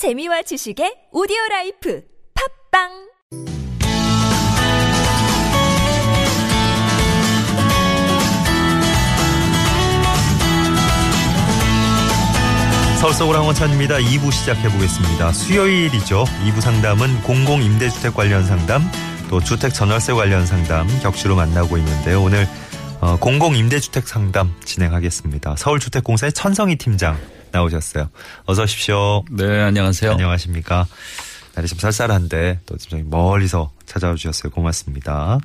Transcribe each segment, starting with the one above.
재미와 지식의 오디오 라이프 팟빵 서울 서울 황원찬입니다. 2부 시작해 보겠습니다. 수요일이죠. 2부 상담은 공공임대주택 관련 상담, 또 주택 전월세 관련 상담 격주로 만나고 있는데요. 오늘 어, 공공임대주택 상담 진행하겠습니다. 서울주택공사의 천성희 팀장 나오셨어요. 어서 오십시오. 네, 안녕하세요. 안녕하십니까. 날이 좀 쌀쌀한데 또 팀장님 멀리서 찾아와 주셨어요. 고맙습니다.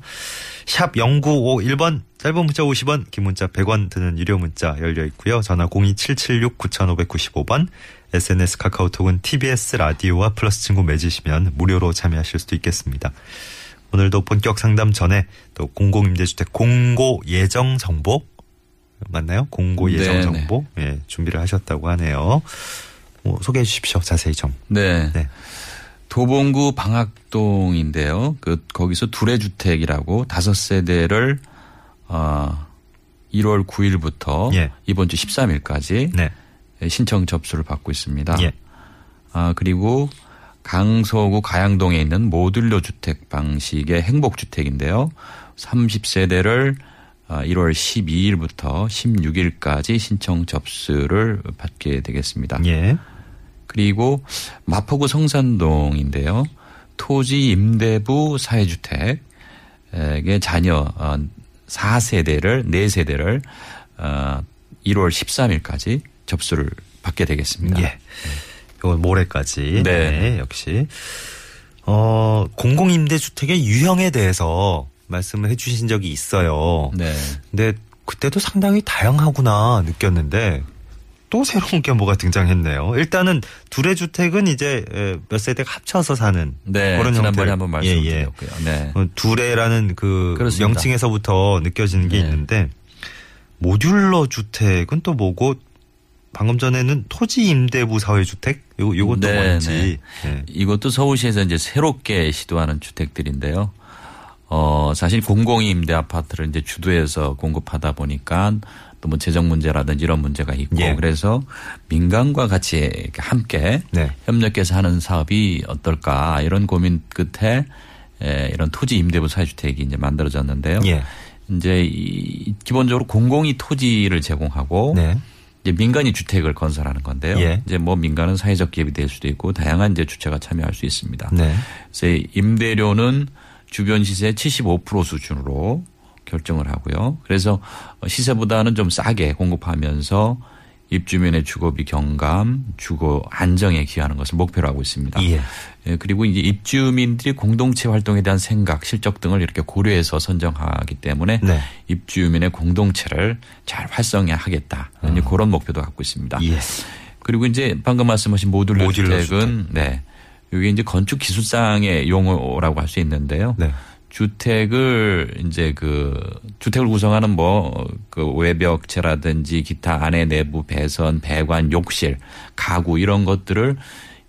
샵 0951번 짧은 문자 50원 긴 문자 100원 드는 유료 문자 열려 있고요. 전화 02776-9595번 SNS 카카오톡은 TBS 라디오와 플러스 친구 맺으시면 무료로 참여하실 수도 있겠습니다. 오늘도 본격 상담 전에 또 공공임대주택 공고 예정 정보 맞나요? 공고 예정. 정보 예, 준비를 하셨다고 하네요. 뭐 소개해 주십시오. 자세히 좀. 네. 네. 도봉구 방학동인데요. 그 거기서 두레주택이라고 다섯 세대를 어 1월 9일부터 예. 이번 주 13일까지 네. 신청 접수를 받고 있습니다. 예. 아 그리고 강서구 가양동에 있는 모듈러 주택 방식의 행복 주택인데요. 30세대를 1월 12일부터 16일까지 신청 접수를 받게 되겠습니다. 예. 그리고 마포구 성산동인데요. 토지 임대부 사회주택의 자녀 4세대를 4세대를 1월 13일까지 접수를 받게 되겠습니다. 예. 이건 모레까지. 네. 역시. 어, 공공임대주택의 유형에 대해서 말씀을 해 주신 적이 있어요. 네. 근데 그때도 상당히 다양하구나 느꼈는데 또 새로운 게 뭐가 등장했네요. 일단은 두레주택은 이제 에, 몇 세대가 합쳐서 사는 네. 그런 지난번에 형태. 한번 말씀드렸고요. 네. 어, 두레라는 그 그렇습니다. 명칭에서부터 느껴지는 게 네. 있는데 모듈러 주택은 또 뭐고 방금 전에는 토지 임대부 사회주택 요또 네, 뭔지 네. 이것도 서울시에서 이제 새롭게 시도하는 주택들인데요. 어, 사실 공공임대 아파트를 이제 주도해서 공급하다 보니까 또 뭐 재정 문제라든지 이런 문제가 있고 예. 그래서 민간과 같이 함께 네. 협력해서 하는 사업이 어떨까 이런 고민 끝에 에, 이런 토지 임대부 사회주택이 이제 만들어졌는데요. 예. 이제 이 기본적으로 공공이 토지를 제공하고 네. 이제 민간이 주택을 건설하는 건데요. 예. 이제 뭐 민간은 사회적 기업이 될 수도 있고 다양한 이제 주체가 참여할 수 있습니다. 네. 그래서 이 임대료는 주변 시세 75% 수준으로 결정을 하고요. 그래서 시세보다는 좀 싸게 공급하면서 입주민의 주거비 경감, 주거 안정에 기여하는 것을 목표로 하고 있습니다. 예. 예, 그리고 이제 입주민들이 공동체 활동에 대한 생각, 실적 등을 이렇게 고려해서 선정하기 때문에 네. 입주민의 공동체를 잘 활성화하겠다. 이제 그런 목표도 갖고 있습니다. 아. 예. 그리고 이제 방금 말씀하신 모듈러, 모듈러 주택은 네. 이게 이제 건축 기술상의 용어라고 할 수 있는데요. 네. 주택을 이제 그 주택을 구성하는 뭐 그 외벽재라든지 기타 안에 내부 배선, 배관, 욕실, 가구 이런 것들을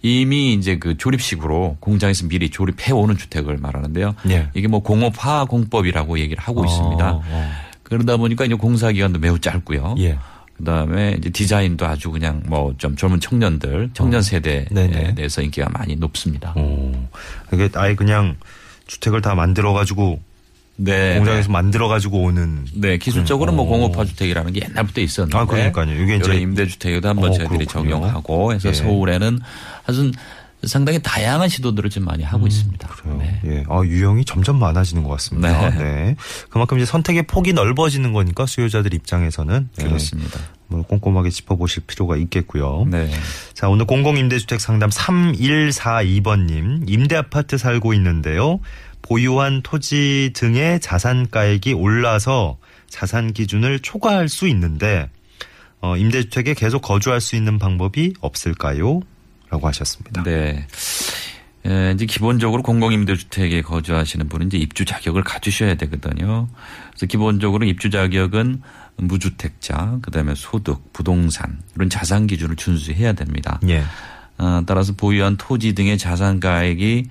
이미 이제 그 조립식으로 공장에서 미리 조립해 오는 주택을 말하는데요. 예. 이게 뭐 공업화 공법이라고 얘기를 하고 있습니다. 어, 어. 그러다 보니까 이제 공사 기간도 매우 짧고요. 예. 그다음에 이제 디자인도 아주 그냥 뭐 좀 젊은 청년들, 청년 세대에 어. 대해서 인기가 많이 높습니다. 오. 이게 아예 그냥 주택을 다 만들어 가지고 네. 공장에서 만들어 가지고 오는 네, 기술적으로 뭐 어. 공업화 주택이라는 게 옛날부터 있었는데. 아, 그러니까요. 이게 이제- 임대주택에도 한번 어, 저희들이 그렇군요. 적용하고 해서 예. 서울에는 아주 상당히 다양한 시도들을 좀 많이 하고 있습니다. 음, 그래요. 네. 예. 아, 유형이 점점 많아지는 것 같습니다. 네. 네. 그만큼 이제 선택의 폭이 넓어지는 거니까 수요자들 입장에서는 예, 그렇습니다. 뭐 꼼꼼하게 짚어보실 필요가 있겠고요. 네. 자, 오늘 공공임대주택 상담 3142번님, 임대아파트 살고 있는데요. 보유한 토지 등의 자산가액이 올라서 자산 기준을 초과할 수 있는데, 어, 임대주택에 계속 거주할 수 있는 방법이 없을까요? 라고 하셨습니다. 네. 에, 이제 기본적으로 공공임대주택에 거주하시는 분은 이제 입주 자격을 가지셔야 되거든요. 그래서 기본적으로 입주 자격은 무주택자, 그다음에 소득, 부동산 이런 자산 기준을 준수해야 됩니다. 예. 어, 따라서 보유한 토지 등의 자산 가액이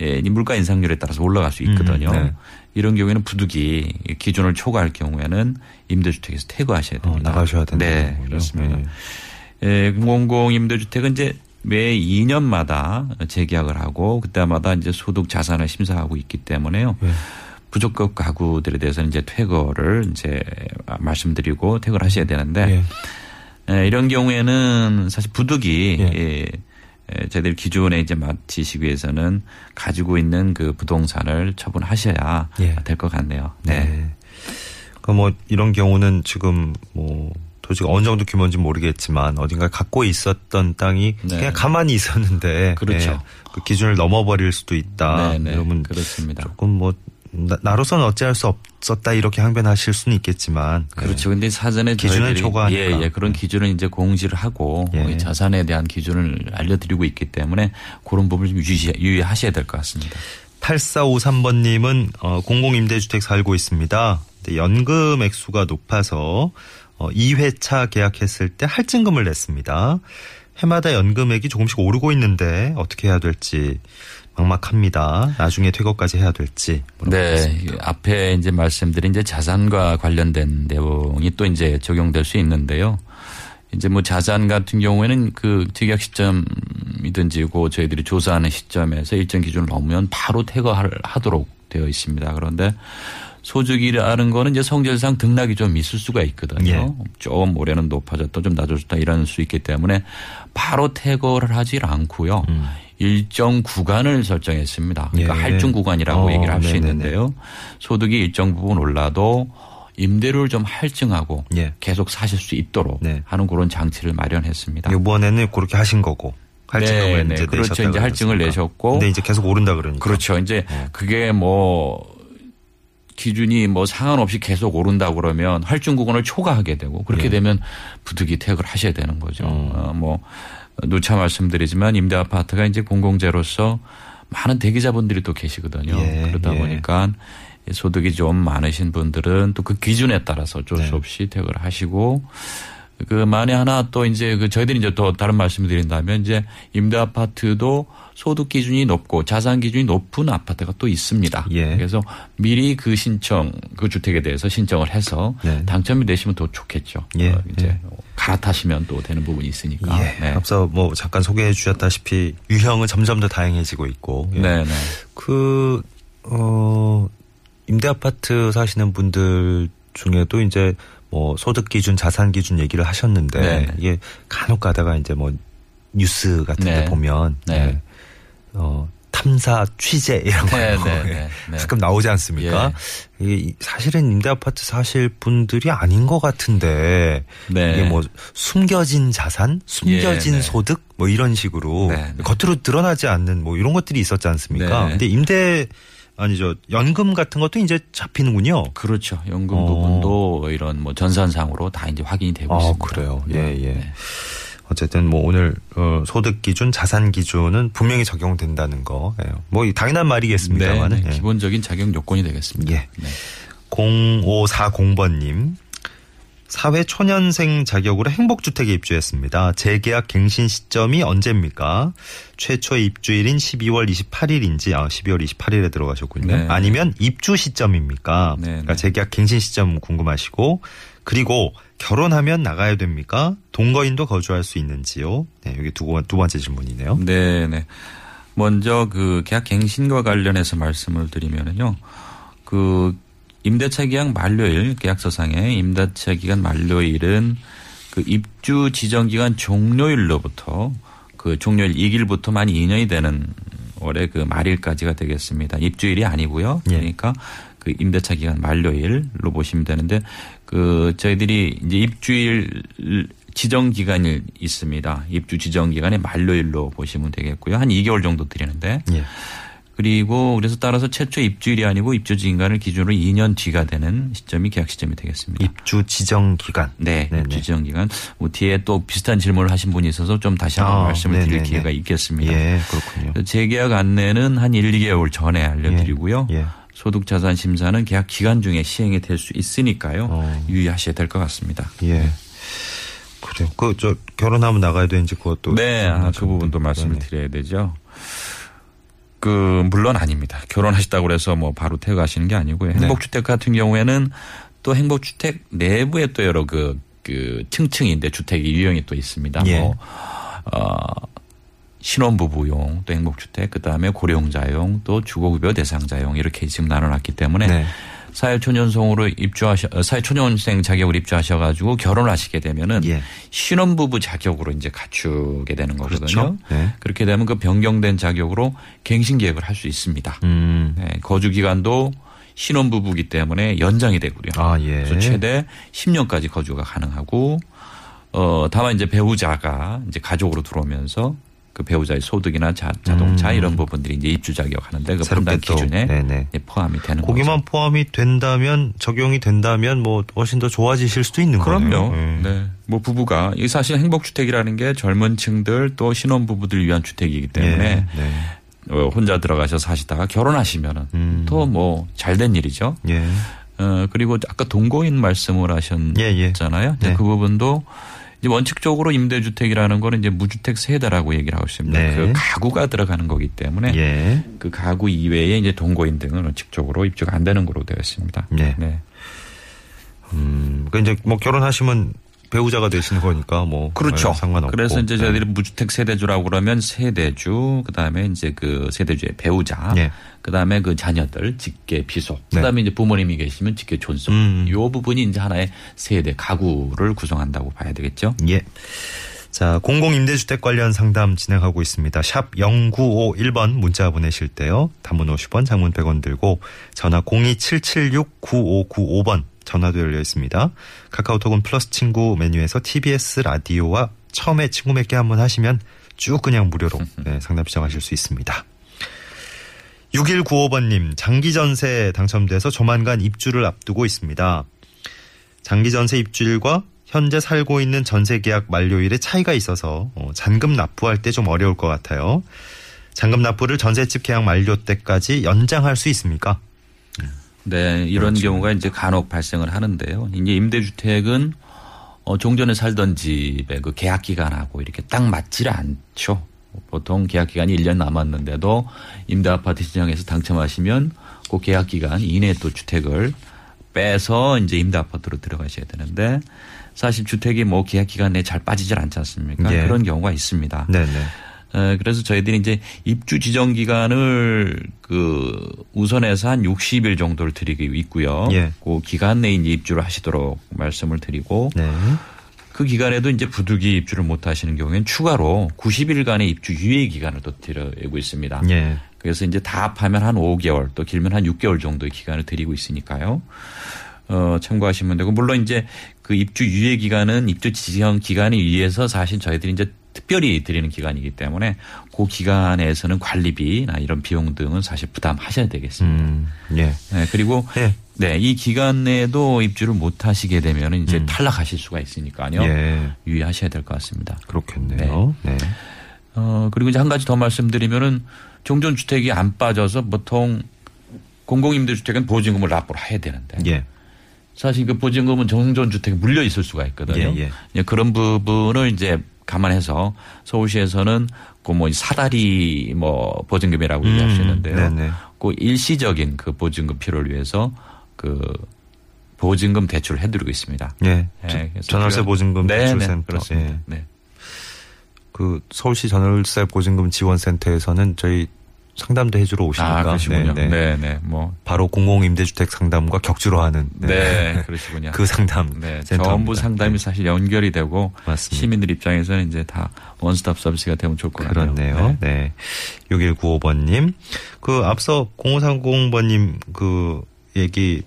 예, 이 물가 인상률에 따라서 올라갈 수 있거든요. 음, 네. 이런 경우에는 부득이 기준을 초과할 경우에는 임대주택에서 퇴거하셔야 어, 됩니다. 나가셔야 된다. 네, 그렇습니다. 예, 공공 임대주택은 이제 매 2년마다 재계약을 하고 그때마다 이제 소득 자산을 심사하고 있기 때문에요. 예. 부적격 가구들에 대해서는 이제 퇴거를 이제 말씀드리고 퇴거를 하셔야 되는데 예. 에, 이런 경우에는 사실 부득이 예. 예. 에, 저희들 기존에 이제 마치시기 위해서는 가지고 있는 그 부동산을 처분하셔야 예. 될것 같네요. 네. 네. 그뭐 이런 경우는 지금 뭐 도저히 어느 정도 규모인지 모르겠지만 어딘가 갖고 있었던 땅이 네. 그냥 가만히 있었는데 그렇죠. 예, 그 기준을 넘어버릴 수도 있다. 네, 네. 이러면 그렇습니다. 조금 뭐 나, 나로서는 어찌할 수 없었다 이렇게 항변하실 수는 있겠지만 예. 그렇죠. 근데 사전에 저희들이 초과하니까. 예, 예, 그런 기준을 이제 공지를 하고 예. 이 자산에 대한 기준을 알려드리고 있기 때문에 그런 부분을 좀 유지, 유의하셔야 될 것 같습니다. 8453번님은 어, 공공임대주택 살고 있습니다. 연금 액수가 높아서 어, 2회차 계약했을 때 할증금을 냈습니다. 해마다 연금액이 조금씩 오르고 있는데 어떻게 해야 될지 막막합니다. 나중에 퇴거까지 해야 될지. 네, 앞에 이제 말씀드린 이제 자산과 관련된 내용이 또 이제 적용될 수 있는데요. 이제 뭐 자산 같은 경우에는 그 특약 시점이든지 고 저희들이 조사하는 시점에서 일정 기준을 넘으면 바로 퇴거하도록 되어 있습니다. 그런데 소득이라는 거는 이제 성질상 등락이 좀 있을 수가 있거든요. 예. 좀 올해는 높아졌다 좀 낮아졌다 이럴 수 있기 때문에 바로 퇴거를 하질 않고요. 음. 일정 구간을 설정했습니다. 그러니까 예. 할증 구간이라고 어, 얘기를 할 수. 있는데요. 소득이 일정 부분 올라도 임대료를 좀 할증하고 예. 계속 사실 수 있도록 네. 하는 그런 장치를 마련했습니다. 이번에는 그렇게 하신 거고. 할증금을 네, 네. 이제 그렇죠. 이제 할증을 그러셨으니까. 내셨고. 근데 이제 계속 오른다 그러니까. 그렇죠. 이제 그게 뭐 기준이 뭐 상관없이 계속 오른다 그러면 할증 구간을 초과하게 되고 그렇게 예. 되면 부득이 퇴거를 하셔야 되는 거죠. 음. 어, 뭐 누차 말씀드리지만 임대 아파트가 이제 공공재로서 많은 대기자분들이 또 계시거든요. 예, 그러다 예. 보니까 소득이 좀 많으신 분들은 또 그 기준에 따라서 어쩔 수 네. 없이 퇴거를 하시고 그 만에 하나 또 이제 그 저희들이 이제 또 다른 말씀을 드린다면 이제 임대 아파트도 소득 기준이 높고 자산 기준이 높은 아파트가 또 있습니다. 예. 그래서 미리 그 신청 그 주택에 대해서 신청을 해서 네. 당첨이 되시면 더 좋겠죠. 예, 어, 이제 예. 갈아타시면 또 되는 부분이 있으니까. 예. 네. 앞서 뭐 잠깐 소개해 주셨다시피 유형은 점점 더 다양해지고 있고. 예. 네, 네. 그, 어, 임대 아파트 사시는 분들 중에도 이제 뭐 소득 기준, 자산 기준 얘기를 하셨는데 네. 이게 간혹 가다가 이제 뭐 뉴스 같은 데 네. 보면 네. 예. 어, 탐사 취재 이런 거 네, 예. 네, 네, 네. 가끔 나오지 않습니까? 이게 사실은 임대 아파트 사실 분들이 아닌 것 같은데 네. 이게 뭐 숨겨진 자산, 숨겨진 예, 네. 소득 뭐 이런 식으로 네, 네. 겉으로 드러나지 않는 뭐 이런 것들이 있었지 않습니까? 네. 근데 임대 아니죠 연금 같은 것도 이제 잡히는군요. 그렇죠. 연금 어. 부분도 이런 뭐 전산상으로 다 이제 확인이 되고 아 있습니다. 그래요. 예 네. 예. 네. 어쨌든 뭐 오늘 어, 소득 기준, 자산 기준은 분명히 적용된다는 거. 예. 뭐 당연한 말이겠습니다만은. 네, 네. 예. 기본적인 자격 요건이 되겠습니다. 예. 네. 0540번님. 사회 초년생 자격으로 행복주택에 입주했습니다. 재계약 갱신 시점이 언제입니까? 최초 입주일인 12월 28일인지, 아, 12월 28일에 들어가셨군요. 네. 아니면 입주 시점입니까? 네, 그러니까 네. 재계약 갱신 시점 궁금하시고, 그리고 결혼하면 나가야 됩니까? 동거인도 거주할 수 있는지요? 네, 여기 두, 번- 두 번째 질문이네요. 네, 네. 먼저 그 계약 갱신과 관련해서 말씀을 드리면은요. 그 임대차 계약 만료일 계약서상의 임대차 기간 만료일은 그 입주 지정 기간 종료일로부터 그 종료일 2일부터 만 2년이 되는 올해 그 말일까지가 되겠습니다. 입주일이 아니고요. 예. 그러니까 그 임대차 기간 만료일로 보시면 되는데 그 저희들이 이제 입주일 지정 기간이 있습니다. 입주 지정 기간의 만료일로 보시면 되겠고요. 한 2개월 정도 드리는데 예. 그리고 그래서 따라서 최초 입주일이 아니고 입주 기간을 기준으로 2년 뒤가 되는 시점이 계약 시점이 되겠습니다. 입주 지정 기간. 네, 네네. 입주 지정 기간. 뭐 뒤에 또 비슷한 질문을 하신 분이 있어서 좀 다시 한번 아, 말씀을 드릴 네네네. 기회가 있겠습니다. 예, 그렇군요. 재계약 안내는 한 1, 2개월 전에 알려드리고요. 예. 소득자산 심사는 계약 기간 중에 시행이 될 수 있으니까요. 어. 유의하셔야 될 것 같습니다. 예. 그래요. 그, 저, 결혼하면 나가야 되는지 그것도. 네, 아, 그좀 부분도 말씀을. 드려야 되죠. 그 물론 아닙니다. 결혼하셨다고 해서 뭐 바로 퇴거하시는 게 아니고요. 네. 행복주택 같은 경우에는 또 행복주택 내부에 또 여러 그, 그 층층인데 주택이 유형이 또 있습니다. 예. 뭐, 어, 신혼부부용 또 행복주택 그다음에 고령자용 또 주거급여 대상자용 이렇게 지금 나눠놨기 때문에 네. 사회초년생으로 입주하셔 어, 사회초년생 자격으로 입주하셔가지고 결혼하시게 되면은 예. 신혼부부 자격으로 이제 갖추게 되는 거거든요. 그렇죠. 네. 그렇게 되면 그 변경된 자격으로 갱신 계획을 할 수 있습니다. 음. 네, 거주 기간도 신혼부부기 때문에 연장이 되고요. 아, 예. 그래서 최대 10년까지 거주가 가능하고 어 다만 이제 배우자가 이제 가족으로 들어오면서 그 배우자의 소득이나 자, 자동차 음. 이런 부분들이 이제 입주 자격하는데 그 판단 또, 기준에 네네. 예, 포함이 되는 거기만 거죠. 포함이 된다면 적용이 된다면 뭐 훨씬 더 좋아지실 수도 있는 거네요. 그럼요. 음. 네. 뭐 부부가 이 사실 행복주택이라는 게 젊은 층들 또 신혼부부들 위한 주택이기 때문에 예. 네. 어, 혼자 들어가셔 사시다가 결혼하시면은 음. 또뭐 잘 된 일이죠. 예. 어, 그리고 아까 동거인 말씀을 예, 예. 하셨잖아요. 네. 그 부분도 원칙적으로 임대주택이라는 거는 이제 무주택 세대라고 얘기를 하고 있습니다. 네. 그 가구가 들어가는 거기 때문에 예. 그 가구 이외에 이제 동거인 등은 원칙적으로 입주가 안 되는 거로 되어 있습니다. 네. 네. 음. 그 이제 뭐 결혼하시면 배우자가 되시는 거니까 뭐 그렇죠. 네, 상관없고. 그래서 이제 네. 저희들이 무주택 세대주라고 그러면 세대주, 그다음에 이제 그 세대주의 배우자, 예. 그다음에 그 자녀들 직계 비속, 네. 그다음에 이제 부모님이 계시면 직계 존속. 음. 요 부분이 이제 하나의 세대 가구를 구성한다고 봐야 되겠죠. 예. 자, 공공임대주택 관련 상담 진행하고 있습니다. 샵 0951번 문자 보내실 때요. 단문 50원, 장문 100원 들고 전화 02776-9595번 전화도 열려 있습니다. 카카오톡은 플러스 친구 메뉴에서 TBS 라디오와 처음에 친구 맺기 한번 하시면 쭉 그냥 무료로 네, 상담 시청하실 수 있습니다. 6195번님, 장기전세 당첨돼서 조만간 입주를 앞두고 있습니다. 장기전세 입주일과 현재 살고 있는 전세 계약 만료일에 차이가 있어서 어, 잔금 납부할 때 좀 어려울 것 같아요. 잔금 납부를 전세집 계약 만료 때까지 연장할 수 있습니까? 네, 이런 그렇죠. 경우가 이제 간혹 발생을 하는데요. 이제 임대주택은 어, 종전에 살던 집의 그 계약 기간하고 이렇게 딱 맞지를 않죠. 보통 계약 기간이 1년 남았는데도 임대 아파트 시장에서 당첨하시면 그 계약 기간 이내에 또 주택을 빼서 이제 임대 아파트로 들어가셔야 되는데 사실 주택이 뭐 계약 기간 내에 잘 빠지질 않지 않습니까? 예. 그런 경우가 있습니다. 네네. 에, 그래서 저희들이 이제 입주 지정 기간을 그 우선해서 한 60일 정도를 드리고 있고요. 예. 그 기간 내에 이제 입주를 하시도록 말씀을 드리고 네. 그 기간에도 이제 부득이 입주를 못 하시는 경우에는 추가로 90일간의 입주 유예 기간을 또 드리고 있습니다. 예. 그래서 이제 다 합하면 한 5개월 또 길면 한 6개월 정도의 기간을 드리고 있으니까요. 어, 참고하시면 되고 물론 이제 그 입주 유예 기간은 입주 지정 기간에 의해서 사실 저희들이 이제 특별히 드리는 기간이기 때문에 그 기간에서는 관리비나 이런 비용 등은 사실 부담하셔야 되겠습니다. 음, 예. 네, 그리고 예. 네, 이 기간 내에도 입주를 못 하시게 되면 이제 음. 탈락하실 수가 있으니까요. 예. 유의하셔야 될 것 같습니다. 그렇겠네요. 네. 어, 그리고 이제 한 가지 더 말씀드리면은 종전 주택이 안 빠져서 보통 공공임대주택은 보증금을 납부를 해야 되는데 예. 사실 그 보증금은 종전 주택에 물려 있을 수가 있거든요. 예, 예. 그런 부분을 이제 감안해서 서울시에서는 그뭐 사다리 뭐 보증금이라고. 음, 네네. 그 일시적인 그 보증금 필요를 위해서 그 보증금 대출을 해드리고 있습니다. 예. 예, 그래서 전월세 우리가- 보증금 네, 네, 대출센터. 그렇습니다. 예. 네. 그 서울시 전월세 보증금 지원센터에서는 저희 상담도 해주러 오시니까 아, 그러시군요. 네, 네, 네. 네. 뭐 바로 공공 임대주택 상담과 격주로 하는 네, 그러시군요. 그 상담 네. 전부 상담이 네. 사실 연결이 되고 맞습니다. 시민들 입장에서는 이제 다 원스톱 서비스가 되면 좋을 것 같아요. 그렇네요. 네. 6195번님. 그 앞서 0530번님 그 얘기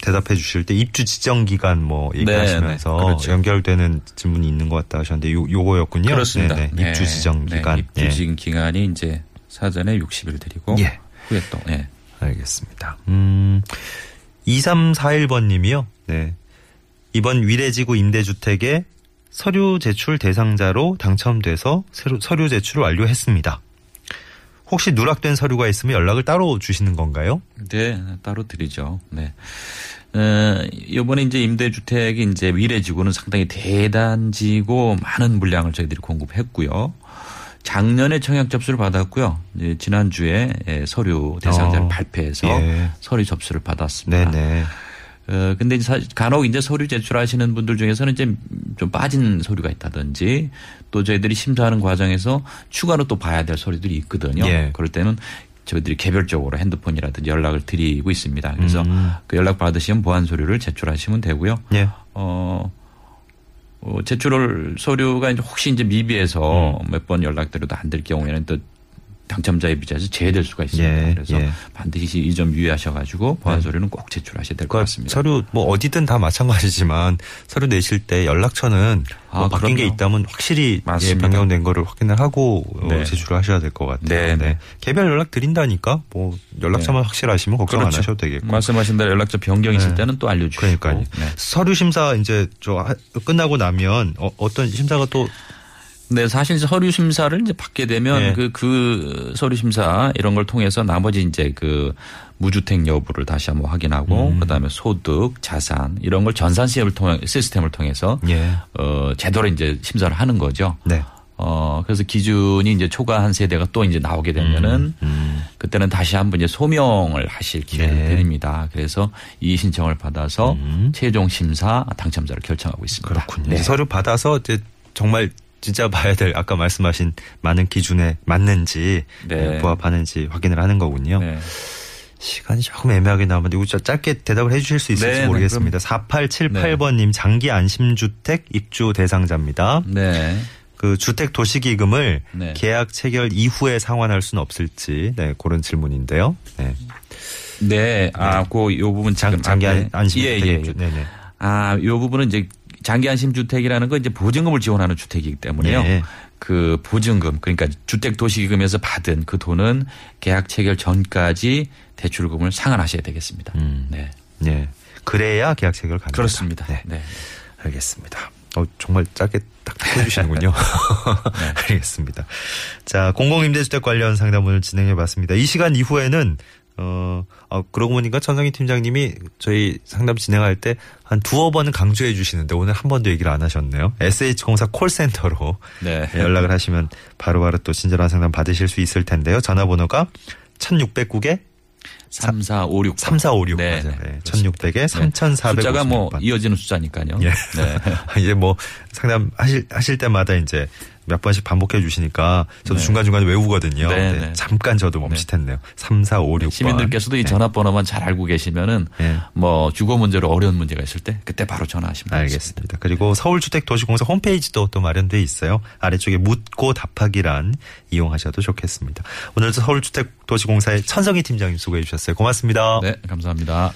대답해 주실 때 입주 지정 기간 뭐 얘기하시면서 네, 그렇죠. 연결되는 질문이 있는 것 같다 하셨는데 요, 요거였군요. 그렇습니다. 네, 네. 입주 지정 네, 기간. 입주 예. 지정 기간이 이제 사전에 60일 드리고 예. 후에 또 예. 알겠습니다. 음, 2341번 님이요. 네. 이번 위례지구 임대주택에 서류 제출 대상자로 당첨돼서 서류, 서류 제출을 완료했습니다. 혹시 누락된 서류가 있으면 연락을 따로 주시는 건가요? 네, 따로 드리죠. 네. 어, 요번에 이제 임대주택이 이제 위례지구는 상당히 대단지고 많은 물량을 저희들이 공급했고요. 작년에 청약 접수를 받았고요. 지난주에 예, 서류 대상자를 어, 발표해서 예. 서류 접수를 받았습니다. 네네. 어, 근데 이제 사- 간혹 이제 서류 제출하시는 분들 중에서는 이제 좀 빠진 서류가 있다든지 또 저희들이 심사하는 과정에서 추가로 또 봐야 될 서류들이 있거든요. 예. 그럴 때는 저희들이 개별적으로 핸드폰이라든지 연락을 드리고 있습니다. 그래서 음. 그 연락 받으시면 보안 서류를 제출하시면 되고요. 예. 어, 어, 제출 서류가 이제 혹시 이제 미비해서 음. 몇번 연락드려도 안 될 경우에는 또 당첨자의 비자에서 제외될 수가 있습니다. 예, 그래서 예. 반드시 이 점 유의하셔가지고 보안 네. 서류는 꼭 제출하셔야 될것그 같습니다. 서류 뭐 어디든 다 마찬가지지만 서류 내실 때 연락처는 뭐 아, 바뀐 게 그럼요. 있다면 확실히 예. 변경된 거를 확인을 하고 어, 네. 제출을 하셔야 될 것 같아요. 네, 네. 개별 연락 드린다니까 뭐 연락처만 확실하시면 걱정 안 그렇죠. 하셔도 되겠고. 말씀하신 대로 연락처 변경 있을 네. 때는 또 알려주시고. 그러니까요. 네. 서류 심사 이제 저 하- 끝나고 나면 어, 어떤 심사가 또 네, 사실 서류 심사를 이제 받게 되면 네. 그, 그 서류 심사 이런 걸 통해서 나머지 이제 그 무주택 여부를 다시 한번 확인하고 음. 그다음에 소득, 자산 이런 걸 전산 시스템을 통해 시스템을 통해서 예. 어 제대로 이제 심사를 하는 거죠. 네. 어 그래서 기준이 이제 초과한 세대가 또 이제 나오게 되면은 음. 그때는 다시 한번 이제 소명을 하실 기회를 네. 드립니다. 그래서 이 신청을 받아서 음. 최종 심사 당첨자를 결정하고 있습니다. 그렇군요. 네. 서류 받아서 이제 정말 진짜 봐야 될 아까 말씀하신 많은 기준에 맞는지 네. 예, 부합하는지 확인을 하는 거군요. 네. 시간이 조금 애매하게 나오는데 이거 좀 짧게 대답을 해주실 수 있을지 네, 네, 모르겠습니다. 4878번님 장기 안심주택 입주 대상자입니다. 네. 그 주택 도시기금을 네. 계약 체결 이후에 상환할 수는 없을지 네 그런 질문인데요. 네. 네. 아, 그, 요 부분 장, 지금 장기 앞에- 안, 심주택 예, 예, 입주. 예. 네 네. 아, 요 부분은 이제 장기 안심 주택이라는 건 이제 보증금을 지원하는 주택이기 때문에요. 네. 그 보증금 그러니까 주택 도시기금에서 받은 그 돈은 계약 체결 전까지 대출금을 상환하셔야 되겠습니다. 음. 네. 네. 그래야 계약 체결 가능합니다. 그렇습니다. 네. 네. 알겠습니다. 어, 정말 짧게 딱딱 해주시는군요. 네. 알겠습니다. 자, 공공임대주택 관련 상담을 진행해 봤습니다. 이 시간 이후에는, 어, 어, 그러고 보니까 천성희 팀장님이 저희 상담 진행할 때 한 두어 번은 강조해 주시는데 오늘 한 번도 얘기를 안 하셨네요. SH공사 콜센터로 네. 연락을 하시면 바로바로 또 친절한 상담 받으실 수 있을 텐데요. 전화번호가 1609개 3456. 3456 네. 맞아요. 네. 네. 1600에 3456번. 숫자가 뭐 이어지는 숫자니까요. 예. 네. 이제 뭐 상담 하실 하실 때마다 이제 몇 번씩 반복해 주시니까 저도 네. 중간중간 외우거든요. 네, 네, 네. 잠깐 저도 멈칫했네요. 3, 4, 5, 6번. 시민들께서도 이 전화번호만 잘 알고 계시면은 네. 뭐 주거 문제로 어려운 문제가 있을 때 그때 바로 전화하시면 되겠습니다. 알겠습니다. 그리고 서울주택도시공사 홈페이지도 또 마련돼 있어요. 아래쪽에 묻고 답하기란 이용하셔도 좋겠습니다. 오늘도 서울주택도시공사의 천성희 팀장님 수고해 주셨어요. 고맙습니다. 네, 감사합니다.